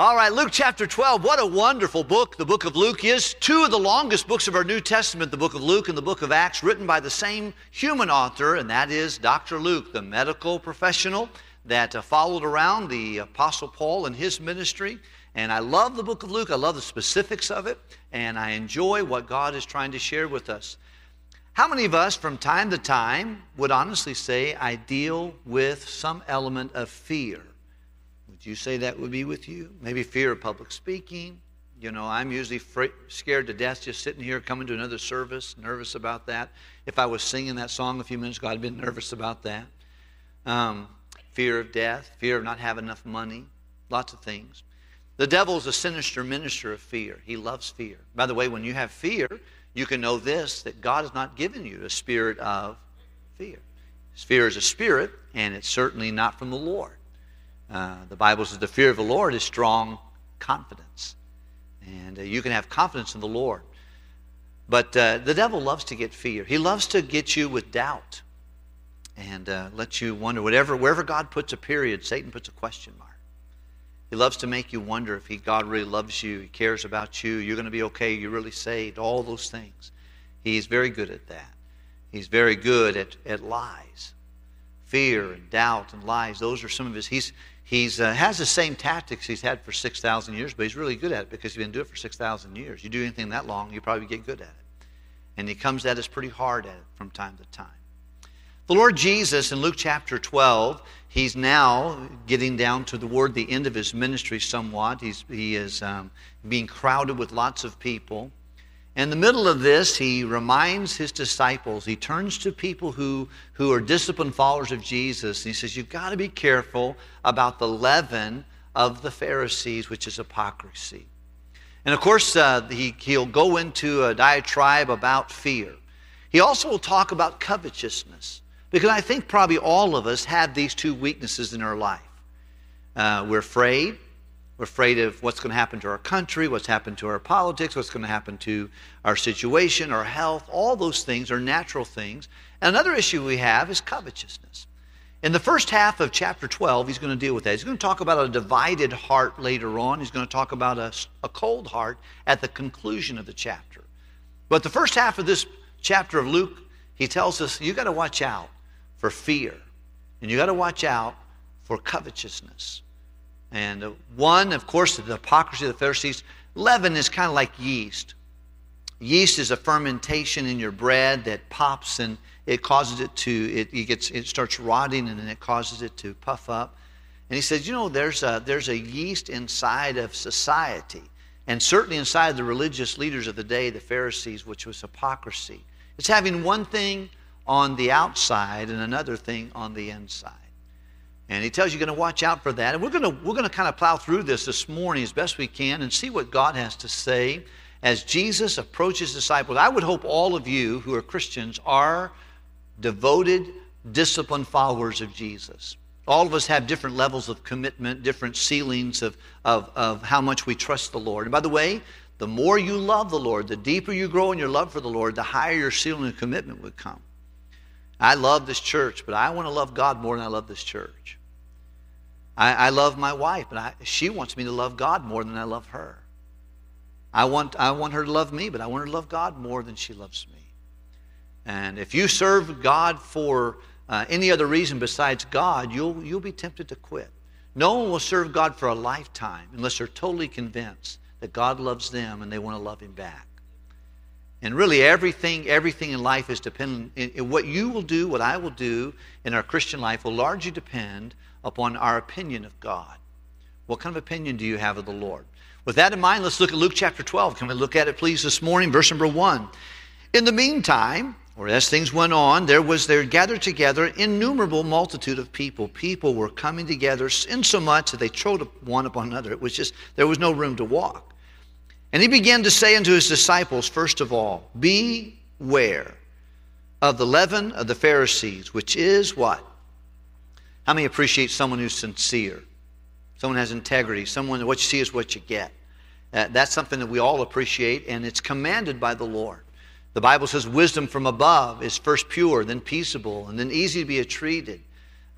All right, Luke chapter 12. What a wonderful book the book of Luke is. Two of the longest books of our New Testament, the book of Luke and the book of Acts, written by the same human author, and that is Dr. Luke, the medical professional that uh, followed around the Apostle Paul and his ministry. And I love the book of Luke. I love the specifics of it, and I enjoy what God is trying to share with us. How many of us, from time to time, would honestly say, I deal with some element of fear? Would you say that would be with you? Maybe fear of public speaking. You know, I'm usually fr- scared to death just sitting here coming to another service, nervous about that. If I was singing that song a few minutes ago, I'd been nervous about that. Um, fear of death, fear of not having enough money, lots of things. The devil is a sinister minister of fear. He loves fear. By the way, when you have fear, you can know this that God has not given you a spirit of fear. Fear is a spirit, and it's certainly not from the Lord. Uh, the Bible says the fear of the Lord is strong confidence. And uh, you can have confidence in the Lord. But uh, the devil loves to get fear. He loves to get you with doubt and uh, let you wonder. Whatever, wherever God puts a period, Satan puts a question mark. He loves to make you wonder if he, God really loves you, he cares about you, you're going to be okay, you're really saved, all those things. He's very good at that. He's very good at, at lies. Fear and doubt and lies, those are some of his. He's, He uh, has the same tactics he's had for 6,000 years, but he's really good at it because he's been doing it for 6,000 years. You do anything that long, you probably get good at it. And he comes at us pretty hard at it from time to time. The Lord Jesus in Luke chapter 12, he's now getting down to toward the end of his ministry somewhat. He's, he is um, being crowded with lots of people. In the middle of this, he reminds his disciples, he turns to people who, who are disciplined followers of Jesus, and he says, You've got to be careful about the leaven of the Pharisees, which is hypocrisy. And of course, uh, he, he'll go into a diatribe about fear. He also will talk about covetousness. Because I think probably all of us have these two weaknesses in our life. Uh, we're afraid. We're afraid of what's going to happen to our country, what's happened to our politics, what's going to happen to our situation, our health. All those things are natural things. And another issue we have is covetousness. In the first half of chapter 12, he's going to deal with that. He's going to talk about a divided heart later on. He's going to talk about a, a cold heart at the conclusion of the chapter. But the first half of this chapter of Luke, he tells us you got to watch out for fear. And you got to watch out for covetousness. And uh, one, of course, the hypocrisy of the Pharisees, leaven is kind of like yeast. Yeast is a fermentation in your bread that pops and it causes it to, it, it, gets, it starts rotting and then it causes it to puff up. And he says, you know, there's a, there's a yeast inside of society, and certainly inside the religious leaders of the day, the Pharisees, which was hypocrisy. It's having one thing on the outside and another thing on the inside. And he tells you you're going to watch out for that. And we're going to, we're going to kind of plow through this this morning as best we can and see what God has to say as Jesus approaches disciples. I would hope all of you who are Christians are devoted, disciplined followers of Jesus. All of us have different levels of commitment, different ceilings of, of, of how much we trust the Lord. And by the way, the more you love the Lord, the deeper you grow in your love for the Lord, the higher your ceiling of commitment would come. I love this church, but I want to love God more than I love this church. I, I love my wife, but I, she wants me to love God more than I love her. I want, I want her to love me, but I want her to love God more than she loves me. And if you serve God for uh, any other reason besides God, you'll, you'll be tempted to quit. No one will serve God for a lifetime unless they're totally convinced that God loves them and they want to love Him back. And really, everything, everything in life is dependent. In, in what you will do, what I will do in our Christian life will largely depend upon our opinion of God. What kind of opinion do you have of the Lord? With that in mind, let's look at Luke chapter 12. Can we look at it, please, this morning? Verse number 1. In the meantime, or as things went on, there was there gathered together innumerable multitude of people. People were coming together in so much that they trod one upon another. It was just, there was no room to walk. And he began to say unto his disciples, first of all, Beware of the leaven of the Pharisees, which is what? How many appreciate someone who's sincere? Someone has integrity. Someone, what you see is what you get. Uh, that's something that we all appreciate, and it's commanded by the Lord. The Bible says wisdom from above is first pure, then peaceable, and then easy to be treated.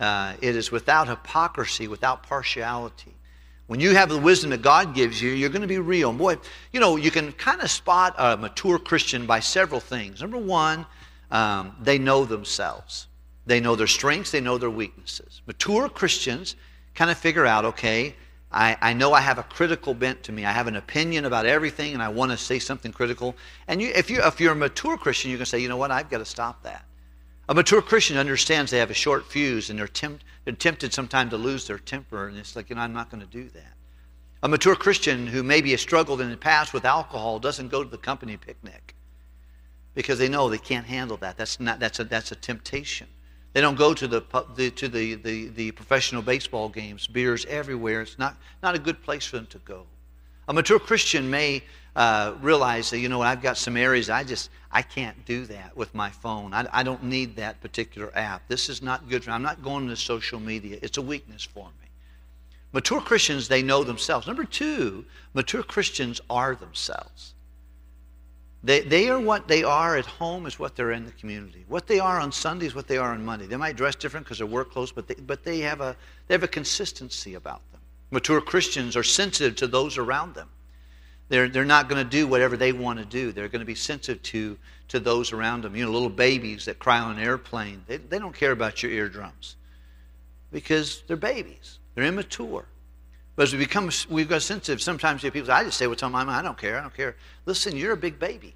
Uh, it is without hypocrisy, without partiality. When you have the wisdom that God gives you, you're going to be real. And boy, you know, you can kind of spot a mature Christian by several things. Number one, um, they know themselves. They know their strengths, they know their weaknesses. Mature Christians kind of figure out, okay, I, I know I have a critical bent to me. I have an opinion about everything and I want to say something critical. And you, if, you, if you're a mature Christian, you can say, you know what, I've got to stop that. A mature Christian understands they have a short fuse and they're, tempt, they're tempted sometimes to lose their temper. And it's like, you know, I'm not going to do that. A mature Christian who maybe has struggled in the past with alcohol doesn't go to the company picnic because they know they can't handle that. That's, not, that's, a, that's a temptation. They don't go to the, the to the, the, the professional baseball games. Beers everywhere. It's not, not a good place for them to go. A mature Christian may uh, realize that, you know, I've got some areas I just, I can't do that with my phone. I, I don't need that particular app. This is not good for me. I'm not going to social media. It's a weakness for me. Mature Christians, they know themselves. Number two, mature Christians are themselves. They, they are what they are at home is what they're in the community. What they are on Sunday is what they are on Monday. They might dress different because they're work clothes, but they, but they, have a, they have a consistency about them. Mature Christians are sensitive to those around them. They're, they're not going to do whatever they want to do. They're going to be sensitive to, to those around them. You know, little babies that cry on an airplane, they, they don't care about your eardrums because they're babies. They're immature. But as we become, we've got sensitive. Sometimes people say, I just say what's on my mind. I don't care. I don't care. Listen, you're a big baby.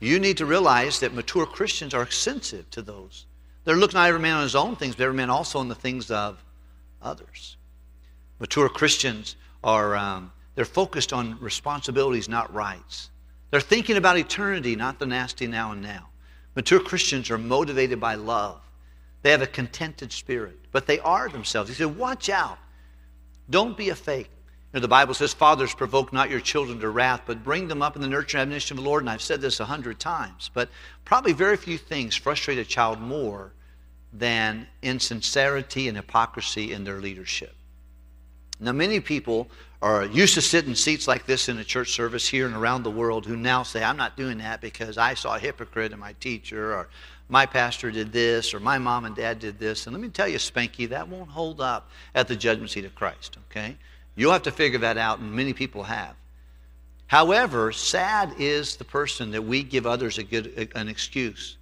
You need to realize that mature Christians are sensitive to those. They're looking not every man on his own things, but every man also on the things of others. Mature Christians are, um, they're focused on responsibilities, not rights. They're thinking about eternity, not the nasty now and now. Mature Christians are motivated by love. They have a contented spirit, but they are themselves. He said, Watch out. Don't be a fake. You know, the Bible says, Fathers, provoke not your children to wrath, but bring them up in the nurture and admonition of the Lord. And I've said this a hundred times, but probably very few things frustrate a child more than insincerity and hypocrisy in their leadership. Now, many people are used to sit in seats like this in a church service here and around the world who now say, I'm not doing that because I saw a hypocrite in my teacher, or my pastor did this, or my mom and dad did this. And let me tell you, Spanky, that won't hold up at the judgment seat of Christ, okay? You'll have to figure that out, and many people have. However, sad is the person that we give others a good, an excuse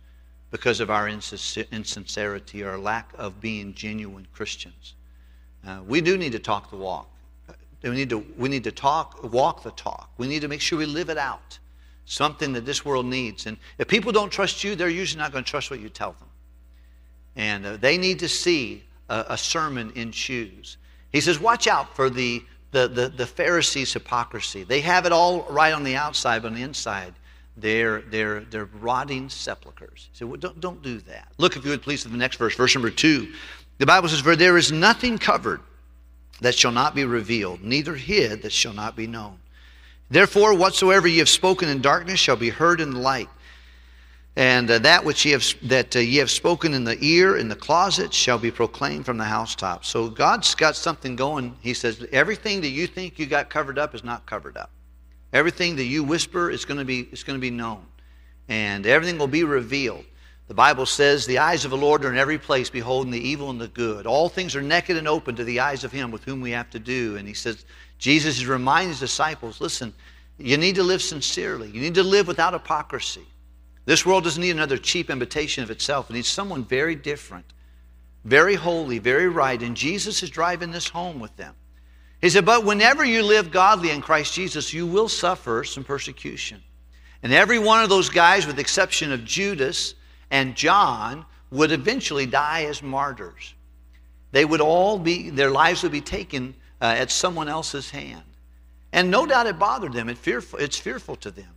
because of our insincerity or lack of being genuine Christians. Uh, we do need to talk the walk. We need to, we need to talk, walk the talk. We need to make sure we live it out something that this world needs. And if people don't trust you, they're usually not going to trust what you tell them. And uh, they need to see a, a, sermon in shoes. He says, Watch out for the, the, the, the, Pharisees' hypocrisy. They have it all right on the outside, but on the inside, they're, they're, they're rotting sepulchres. He said, well, don't, don't do that. Look, if you would please, at the next verse, verse number two. The Bible says, For there is nothing covered that shall not be revealed, neither hid that shall not be known. Therefore, whatsoever ye have spoken in darkness shall be heard in the light. And uh, that which ye have, that uh, ye have spoken in the ear, in the closet, shall be proclaimed from the housetop. So God's got something going. He says, everything that you think you got covered up is not covered up. Everything that you whisper is going to be, is going to be known. And everything will be revealed. The Bible says, The eyes of the Lord are in every place, beholding the evil and the good. All things are naked and open to the eyes of Him with whom we have to do. And He says, Jesus is reminding his disciples listen, you need to live sincerely, you need to live without hypocrisy. This world doesn't need another cheap imitation of itself, it needs someone very different, very holy, very right. And Jesus is driving this home with them. He said, But whenever you live godly in Christ Jesus, you will suffer some persecution. And every one of those guys, with the exception of Judas and John, would eventually die as martyrs. They would all be, their lives would be taken uh, at someone else's hand. And no doubt it bothered them. It fearful, it's fearful to them.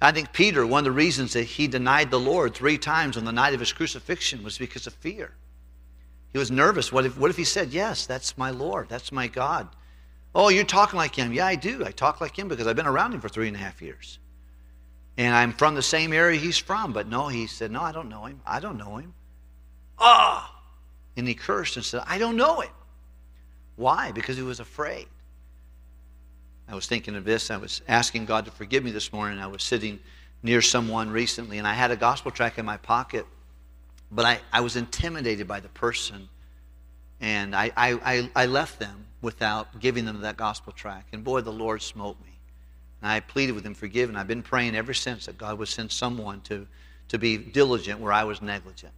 I think Peter, one of the reasons that he denied the Lord three times on the night of his crucifixion was because of fear. He was nervous. What if, what if he said, Yes, that's my Lord, that's my God? Oh, you're talking like him. Yeah, I do. I talk like him because I've been around him for three and a half years. And I'm from the same area he's from. But no, he said, No, I don't know him. I don't know him. Ah! Oh! And he cursed and said, I don't know him. Why? Because he was afraid. I was thinking of this. I was asking God to forgive me this morning. I was sitting near someone recently, and I had a gospel track in my pocket, but I, I was intimidated by the person. And I, I, I left them without giving them that gospel tract. And boy, the Lord smote me. And I pleaded with him, forgive. And I've been praying ever since that God would send someone to, to be diligent where I was negligent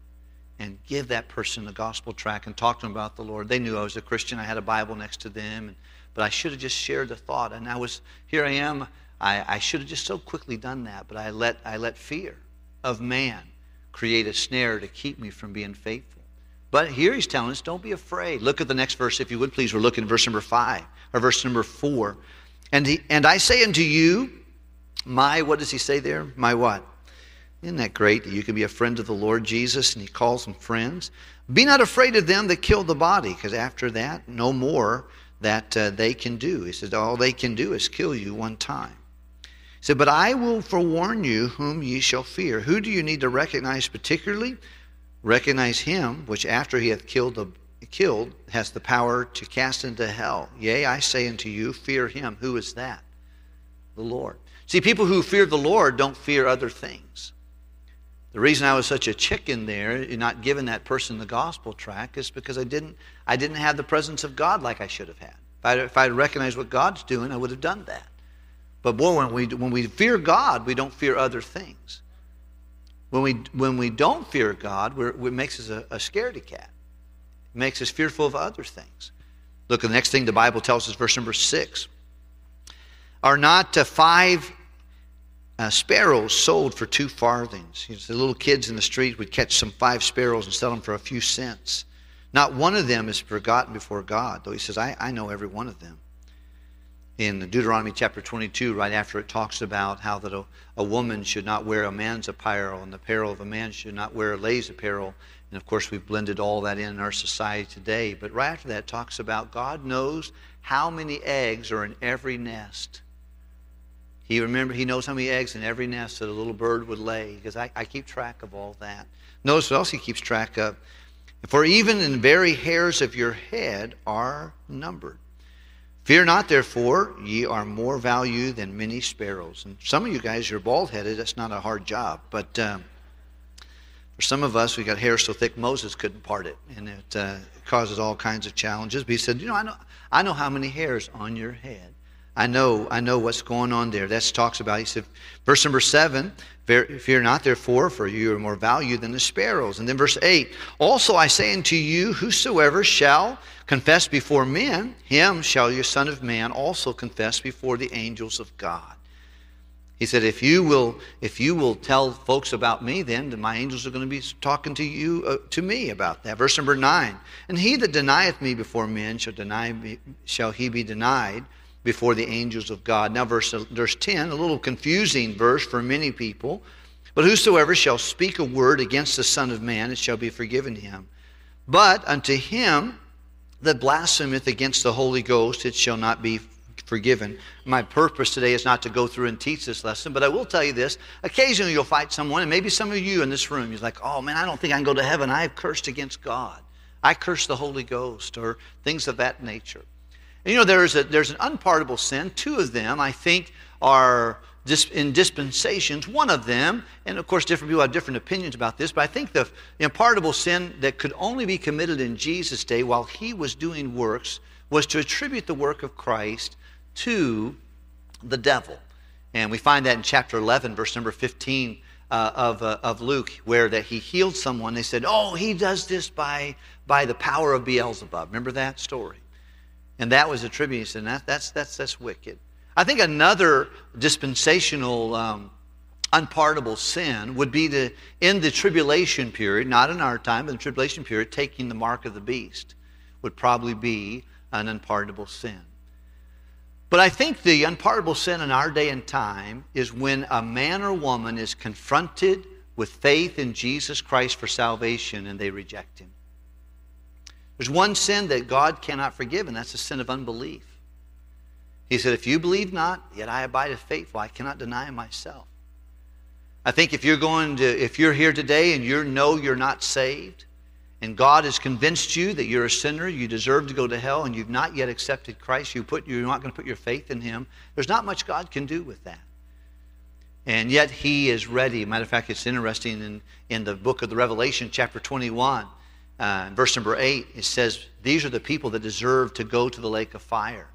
and give that person the gospel tract and talk to them about the Lord. They knew I was a Christian. I had a Bible next to them. And, but I should have just shared the thought. And I was, here I am. I, I should have just so quickly done that. But I let, I let fear of man create a snare to keep me from being faithful. But here he's telling us, don't be afraid. Look at the next verse, if you would please. We're looking at verse number five, or verse number four. And, he, and I say unto you, my, what does he say there? My what? Isn't that great that you can be a friend of the Lord Jesus and he calls them friends? Be not afraid of them that kill the body, because after that, no more that uh, they can do. He says, all they can do is kill you one time. He said, But I will forewarn you whom ye shall fear. Who do you need to recognize particularly? Recognize him which after he hath killed the killed has the power to cast into hell. Yea, I say unto you, fear him. Who is that? The Lord. See, people who fear the Lord don't fear other things. The reason I was such a chicken there, not giving that person the gospel tract, is because I didn't, I didn't have the presence of God like I should have had. If I, I recognized what God's doing, I would have done that. But boy, when we, when we fear God, we don't fear other things. When we, when we don't fear God, it makes us a, a scaredy cat makes us fearful of other things. Look at the next thing the Bible tells us, verse number six. Are not uh, five uh, sparrows sold for two farthings? You know, the little kids in the street would catch some five sparrows and sell them for a few cents. Not one of them is forgotten before God, though he says, I, I know every one of them. In Deuteronomy chapter 22, right after it talks about how that a, a woman should not wear a man's apparel and the apparel of a man should not wear a lady's apparel, and of course, we've blended all that in, in our society today. But right after that, talks about God knows how many eggs are in every nest. He remember he knows how many eggs in every nest that a little bird would lay, because I, I keep track of all that. Notice what else he keeps track of. For even in very hairs of your head are numbered. Fear not, therefore, ye are more value than many sparrows. And some of you guys, you're bald headed. That's not a hard job. But um, for some of us, we got hair so thick Moses couldn't part it, and it uh, causes all kinds of challenges. But he said, "You know, I know, I know how many hairs on your head. I know, I know what's going on there." That talks about. He said, verse number seven: "Fear not, therefore, for you are more valued than the sparrows." And then verse eight: "Also I say unto you, whosoever shall confess before men, him shall your Son of Man also confess before the angels of God." He said, if you will, if you will tell folks about me, then, then my angels are going to be talking to you, uh, to me about that. Verse number nine. And he that denieth me before men shall deny me, shall he be denied before the angels of God. Now, verse, verse 10, a little confusing verse for many people. But whosoever shall speak a word against the Son of Man, it shall be forgiven him. But unto him that blasphemeth against the Holy Ghost, it shall not be forgiven. My purpose today is not to go through and teach this lesson, but I will tell you this. Occasionally you'll fight someone, and maybe some of you in this room, you're like, oh man, I don't think I can go to heaven. I have cursed against God. I curse the Holy Ghost, or things of that nature. And you know, there's, a, there's an unpardonable sin. Two of them, I think, are in dispensations. One of them, and of course, different people have different opinions about this, but I think the unpardonable sin that could only be committed in Jesus' day while he was doing works was to attribute the work of Christ to the devil. And we find that in chapter 11, verse number 15 uh, of, uh, of Luke, where that he healed someone. They said, Oh, he does this by, by the power of Beelzebub. Remember that story? And that was attributed, and that, that's, that's, that's wicked. I think another dispensational um, unpardonable sin would be to, in the tribulation period, not in our time, but in the tribulation period, taking the mark of the beast would probably be an unpardonable sin. But I think the unpardonable sin in our day and time is when a man or woman is confronted with faith in Jesus Christ for salvation and they reject him. There's one sin that God cannot forgive, and that's the sin of unbelief. He said, If you believe not, yet I abide faithful. I cannot deny myself. I think if you're going to, if you're here today and you know you're not saved, and God has convinced you that you're a sinner, you deserve to go to hell, and you've not yet accepted Christ, you put, you're not going to put your faith in Him, there's not much God can do with that. And yet He is ready. Matter of fact, it's interesting in, in the book of the Revelation, chapter 21, uh, verse number 8, it says, These are the people that deserve to go to the lake of fire.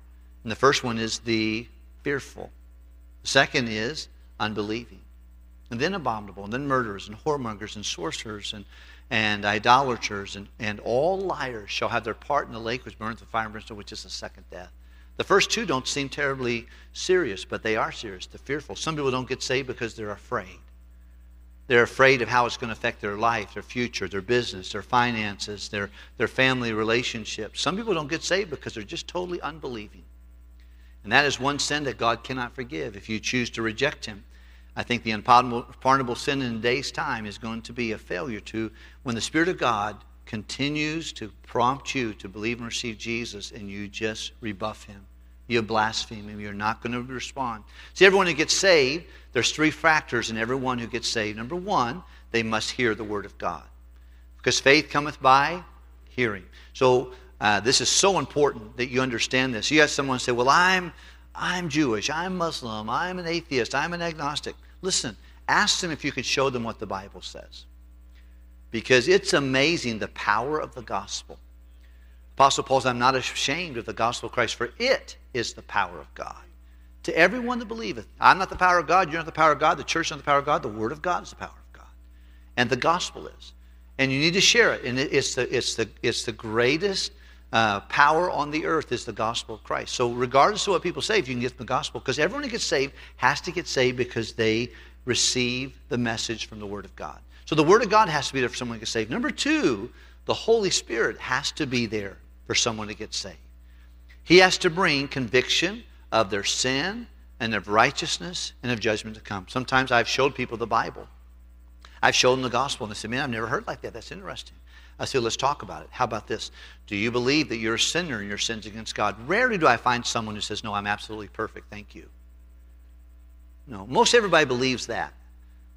And the first one is the fearful. The second is unbelieving. And then abominable, and then murderers, and whoremongers, and sorcerers, and, and idolaters, and, and all liars shall have their part in the lake which burns with fire and brimstone, which is the second death. The first two don't seem terribly serious, but they are serious. The fearful. Some people don't get saved because they're afraid. They're afraid of how it's going to affect their life, their future, their business, their finances, their, their family relationships. Some people don't get saved because they're just totally unbelieving. And that is one sin that God cannot forgive if you choose to reject Him. I think the unpardonable sin in a day's time is going to be a failure to when the Spirit of God continues to prompt you to believe and receive Jesus and you just rebuff Him. You blaspheme Him. You're not going to respond. See, everyone who gets saved, there's three factors in everyone who gets saved. Number one, they must hear the Word of God. Because faith cometh by hearing. So uh, this is so important that you understand this. You have someone say, Well, I'm, I'm Jewish, I'm Muslim, I'm an atheist, I'm an agnostic. Listen, ask them if you could show them what the Bible says. Because it's amazing the power of the gospel. Apostle Paul says, I'm not ashamed of the gospel of Christ, for it is the power of God. To everyone that believeth, I'm not the power of God, you're not the power of God, the church is not the power of God, the word of God is the power of God. And the gospel is. And you need to share it. And it's the, it's the, it's the greatest uh, power on the earth is the gospel of Christ. So, regardless of what people say, if you can get the gospel, because everyone who gets saved has to get saved because they receive the message from the Word of God. So, the Word of God has to be there for someone to get saved. Number two, the Holy Spirit has to be there for someone to get saved. He has to bring conviction of their sin and of righteousness and of judgment to come. Sometimes I've showed people the Bible. I've shown them the gospel, and they say, Man, I've never heard like that. That's interesting. I say, let's talk about it. How about this? Do you believe that you're a sinner and your sins against God? Rarely do I find someone who says, No, I'm absolutely perfect. Thank you. No, most everybody believes that.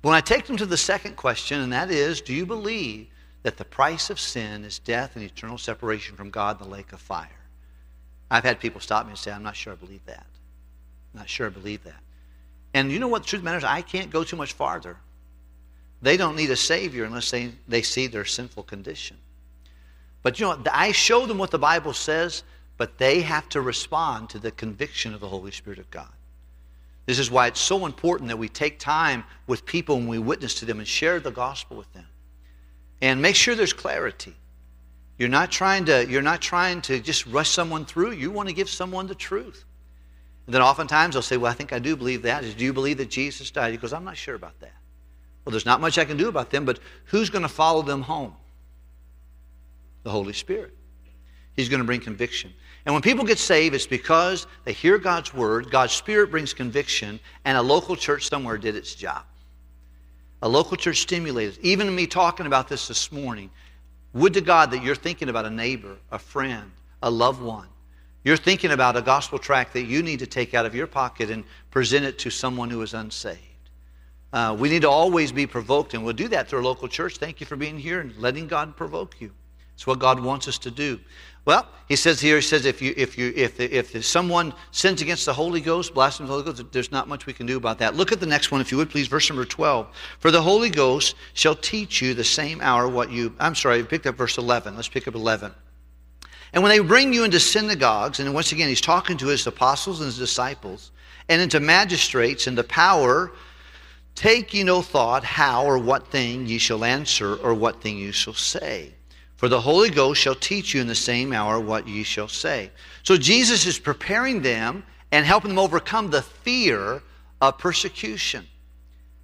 When I take them to the second question, and that is, do you believe that the price of sin is death and eternal separation from God in the lake of fire? I've had people stop me and say, I'm not sure I believe that. I'm not sure I believe that. And you know what the truth matters? I can't go too much farther. They don't need a Savior unless they, they see their sinful condition. But you know, I show them what the Bible says, but they have to respond to the conviction of the Holy Spirit of God. This is why it's so important that we take time with people and we witness to them and share the gospel with them. And make sure there's clarity. You're not trying to, you're not trying to just rush someone through. You want to give someone the truth. And then oftentimes they'll say, Well, I think I do believe that. Do you believe that Jesus died? He goes, I'm not sure about that. Well, there's not much I can do about them, but who's going to follow them home? The Holy Spirit. He's going to bring conviction. And when people get saved, it's because they hear God's word, God's Spirit brings conviction, and a local church somewhere did its job. A local church stimulated. Even me talking about this this morning, would to God that you're thinking about a neighbor, a friend, a loved one. You're thinking about a gospel tract that you need to take out of your pocket and present it to someone who is unsaved. Uh, we need to always be provoked, and we'll do that through our local church. Thank you for being here and letting God provoke you. It's what God wants us to do. Well, he says here, he says, if you if you if if someone sins against the Holy Ghost, blasphemes the Holy Ghost, there's not much we can do about that. Look at the next one, if you would, please, verse number 12. For the Holy Ghost shall teach you the same hour what you I'm sorry, I picked up verse 11. Let's pick up 11. And when they bring you into synagogues, and once again, he's talking to his apostles and his disciples, and into magistrates and the power Take ye no thought how or what thing ye shall answer or what thing ye shall say. For the Holy Ghost shall teach you in the same hour what ye shall say. So Jesus is preparing them and helping them overcome the fear of persecution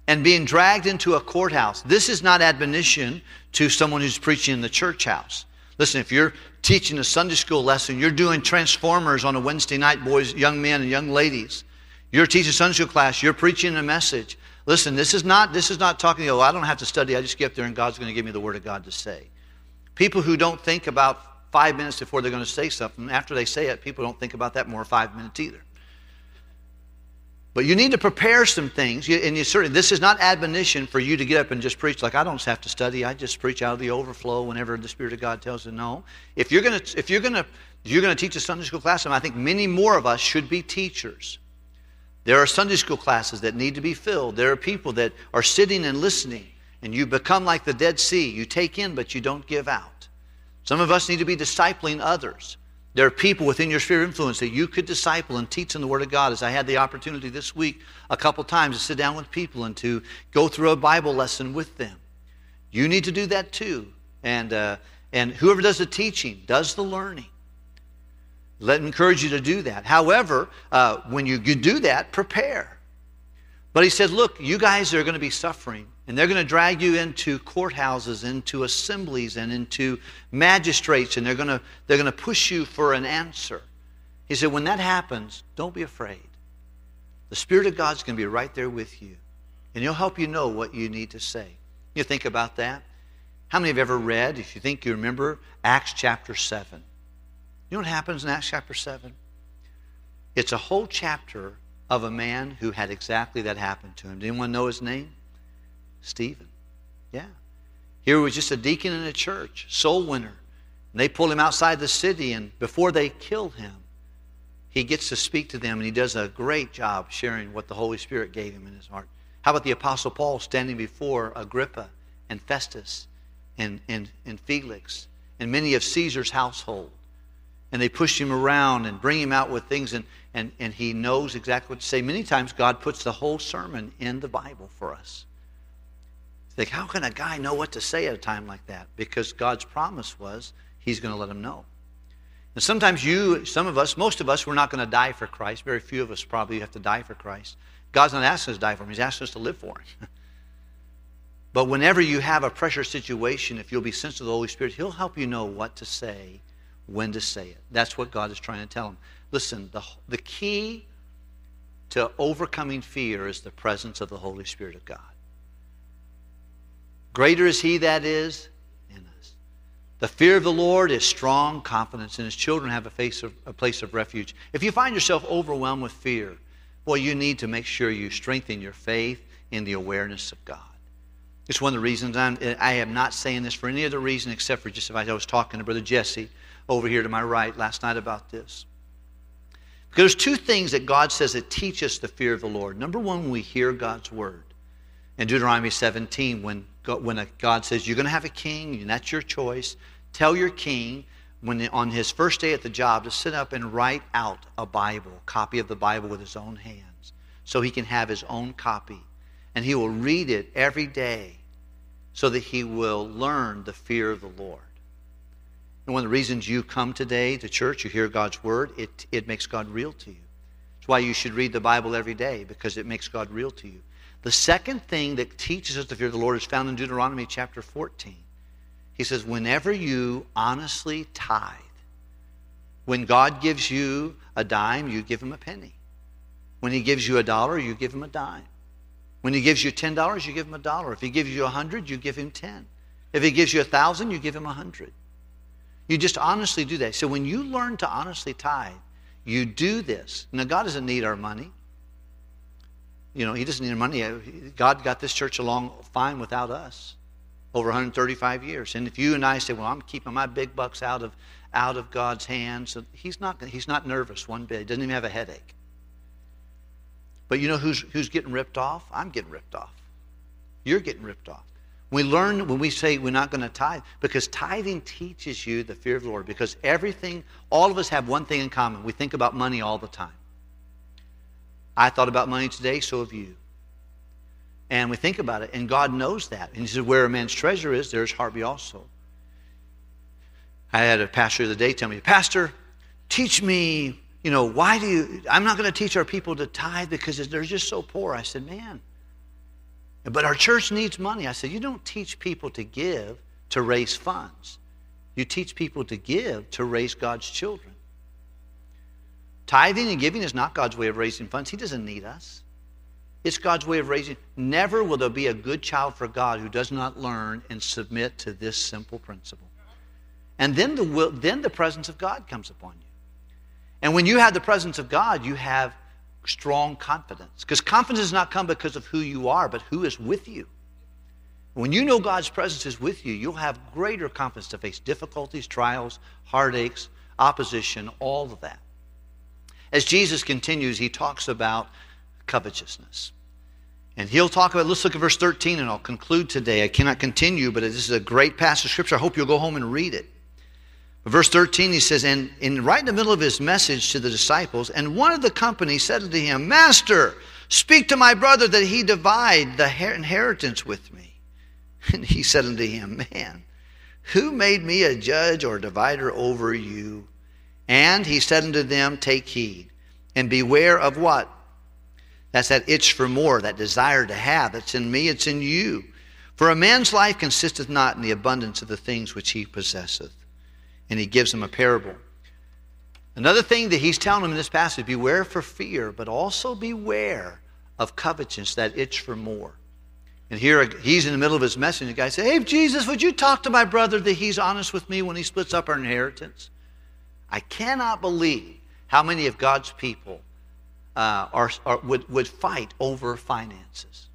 and being dragged into a courthouse. This is not admonition to someone who's preaching in the church house. Listen, if you're teaching a Sunday school lesson, you're doing transformers on a Wednesday night, boys, young men, and young ladies. You're teaching Sunday school class, you're preaching a message. Listen, this is not this is not talking, oh, I don't have to study, I just get up there and God's going to give me the word of God to say. People who don't think about five minutes before they're going to say something, after they say it, people don't think about that more five minutes either. But you need to prepare some things, and you certainly this is not admonition for you to get up and just preach like I don't have to study. I just preach out of the overflow whenever the Spirit of God tells you. No, if you're going to if you're going to you're going to teach a Sunday school class, and I think many more of us should be teachers. There are Sunday school classes that need to be filled. There are people that are sitting and listening, and you become like the Dead Sea. You take in, but you don't give out. Some of us need to be discipling others. There are people within your sphere of influence that you could disciple and teach in the Word of God. As I had the opportunity this week a couple times to sit down with people and to go through a Bible lesson with them. You need to do that too. And, uh, and whoever does the teaching does the learning. Let encourage you to do that. However, uh, when you do that, prepare. But he said, Look, you guys are going to be suffering, and they're going to drag you into courthouses, into assemblies, and into magistrates, and they're going to, they're going to push you for an answer. He said, When that happens, don't be afraid. The Spirit of God's going to be right there with you, and He'll help you know what you need to say. You think about that? How many have ever read, if you think you remember, Acts chapter 7? You know what happens in Acts chapter 7? It's a whole chapter of a man who had exactly that happen to him. Did anyone know his name? Stephen. Yeah. Here was just a deacon in a church, soul winner. And they pull him outside the city, and before they kill him, he gets to speak to them, and he does a great job sharing what the Holy Spirit gave him in his heart. How about the Apostle Paul standing before Agrippa and Festus and, and, and Felix and many of Caesar's household? and they push him around and bring him out with things, and, and, and he knows exactly what to say. Many times, God puts the whole sermon in the Bible for us. Think, how can a guy know what to say at a time like that? Because God's promise was he's going to let him know. And sometimes you, some of us, most of us, we're not going to die for Christ. Very few of us probably have to die for Christ. God's not asking us to die for him, he's asking us to live for him. but whenever you have a pressure situation, if you'll be sensitive to the Holy Spirit, he'll help you know what to say when to say it. That's what God is trying to tell him. Listen, the, the key to overcoming fear is the presence of the Holy Spirit of God. Greater is He that is in us. The fear of the Lord is strong confidence, and His children have a, of, a place of refuge. If you find yourself overwhelmed with fear, boy, you need to make sure you strengthen your faith in the awareness of God. It's one of the reasons I'm, I am not saying this for any other reason except for just if I was talking to Brother Jesse over here to my right last night about this. Because there's two things that God says that teach us the fear of the Lord. Number one, we hear God's word. In Deuteronomy 17, when when God says, You're going to have a king, and that's your choice, tell your king when on his first day at the job to sit up and write out a Bible, copy of the Bible with his own hands, so he can have his own copy. And he will read it every day so that he will learn the fear of the Lord. And one of the reasons you come today to church, you hear God's word, it, it makes God real to you. It's why you should read the Bible every day, because it makes God real to you. The second thing that teaches us to fear the Lord is found in Deuteronomy chapter 14. He says, Whenever you honestly tithe, when God gives you a dime, you give him a penny. When he gives you a dollar, you give him a dime. When he gives you $10, you give him a dollar. If he gives you a hundred, you give him 10. If he gives you a thousand, you give him a hundred. You just honestly do that. So when you learn to honestly tithe, you do this. Now, God doesn't need our money. You know, He doesn't need money. Uh, God got this church along fine without us over 135 years. And if you and I say, "Well, I'm keeping my big bucks out of out of God's hands," He's not He's not nervous one bit. He doesn't even have a headache. But you know who's who's getting ripped off? I'm getting ripped off. You're getting ripped off. We learn when we say we're not going to tithe, because tithing teaches you the fear of the Lord. Because everything, all of us have one thing in common. We think about money all the time. I thought about money today, so have you. And we think about it, and God knows that. And He says, Where a man's treasure is, there's heart be also. I had a pastor the other day tell me, Pastor, teach me, you know, why do you, I'm not going to teach our people to tithe because they're just so poor. I said, Man, but our church needs money. I said, You don't teach people to give to raise funds, you teach people to give to raise God's children. Tithing and giving is not God's way of raising funds. He doesn't need us. It's God's way of raising. Never will there be a good child for God who does not learn and submit to this simple principle. And then the, will, then the presence of God comes upon you. And when you have the presence of God, you have strong confidence. Because confidence does not come because of who you are, but who is with you. When you know God's presence is with you, you'll have greater confidence to face difficulties, trials, heartaches, opposition, all of that. As Jesus continues, he talks about covetousness. And he'll talk about, let's look at verse 13 and I'll conclude today. I cannot continue, but this is a great passage of scripture. I hope you'll go home and read it. Verse 13, he says, and in right in the middle of his message to the disciples, and one of the company said unto him, Master, speak to my brother that he divide the inheritance with me. And he said unto him, Man, who made me a judge or divider over you? And he said unto them, Take heed, and beware of what? That's that itch for more, that desire to have. That's in me, it's in you. For a man's life consisteth not in the abundance of the things which he possesseth and he gives them a parable. Another thing that he's telling them in this passage beware for fear, but also beware of covetousness, that itch for more. And here he's in the middle of his message. The guy says, Hey, Jesus, would you talk to my brother that he's honest with me when he splits up our inheritance? I cannot believe how many of God's people uh, are, are, would, would fight over finances.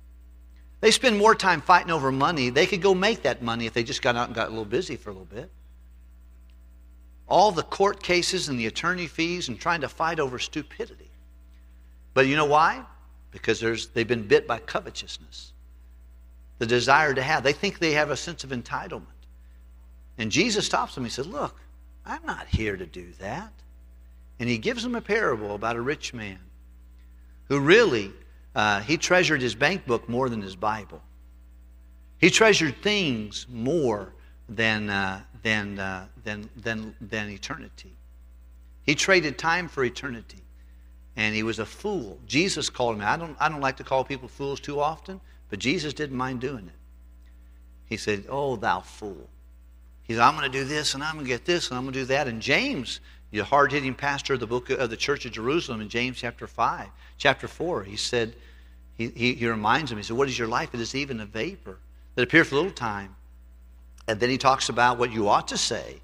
They spend more time fighting over money. They could go make that money if they just got out and got a little busy for a little bit all the court cases and the attorney fees and trying to fight over stupidity. But you know why? Because they've been bit by covetousness, the desire to have. They think they have a sense of entitlement. And Jesus stops them. He says, Look, I'm not here to do that. And he gives them a parable about a rich man who really, uh, he treasured his bank book more than his Bible. He treasured things more than, uh, than, uh, than, than, than eternity. He traded time for eternity. And he was a fool. Jesus called him. I don't, I don't like to call people fools too often, but Jesus didn't mind doing it. He said, Oh, thou fool. He said, I'm going to do this, and I'm going to get this, and I'm going to do that. And James, the hard hitting pastor of the book of the church of Jerusalem in James chapter 5, chapter 4, he said, he, he, he reminds him, he said, What is your life? It is even a vapor that appears for a little time and then he talks about what you ought to say.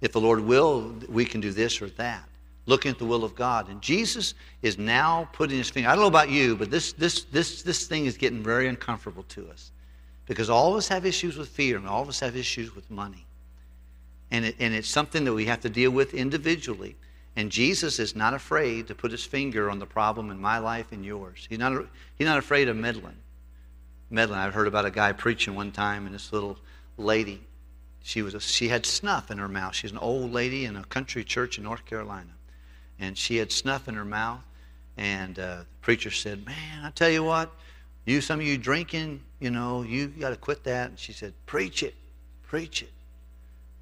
If the Lord will, we can do this or that. Looking at the will of God. And Jesus is now putting his finger. I don't know about you, but this, this, this, this thing is getting very uncomfortable to us. Because all of us have issues with fear, and all of us have issues with money. And, it, and it's something that we have to deal with individually. And Jesus is not afraid to put his finger on the problem in my life and yours. He's not, he's not afraid of meddling. Meddling. I've heard about a guy preaching one time, and this little lady. She, was a, she had snuff in her mouth. She's an old lady in a country church in North Carolina. And she had snuff in her mouth. And uh, the preacher said, Man, I tell you what, you, some of you drinking, you know, you got to quit that. And she said, Preach it, preach it.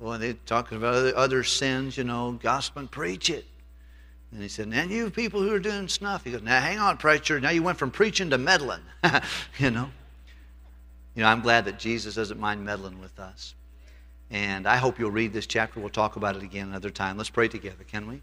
Well, they talking about other, other sins, you know, gospel, preach it. And he said, and you people who are doing snuff. He goes, now hang on, preacher. Now you went from preaching to meddling, you know. You know, I'm glad that Jesus doesn't mind meddling with us. And I hope you'll read this chapter. We'll talk about it again another time. Let's pray together, can we?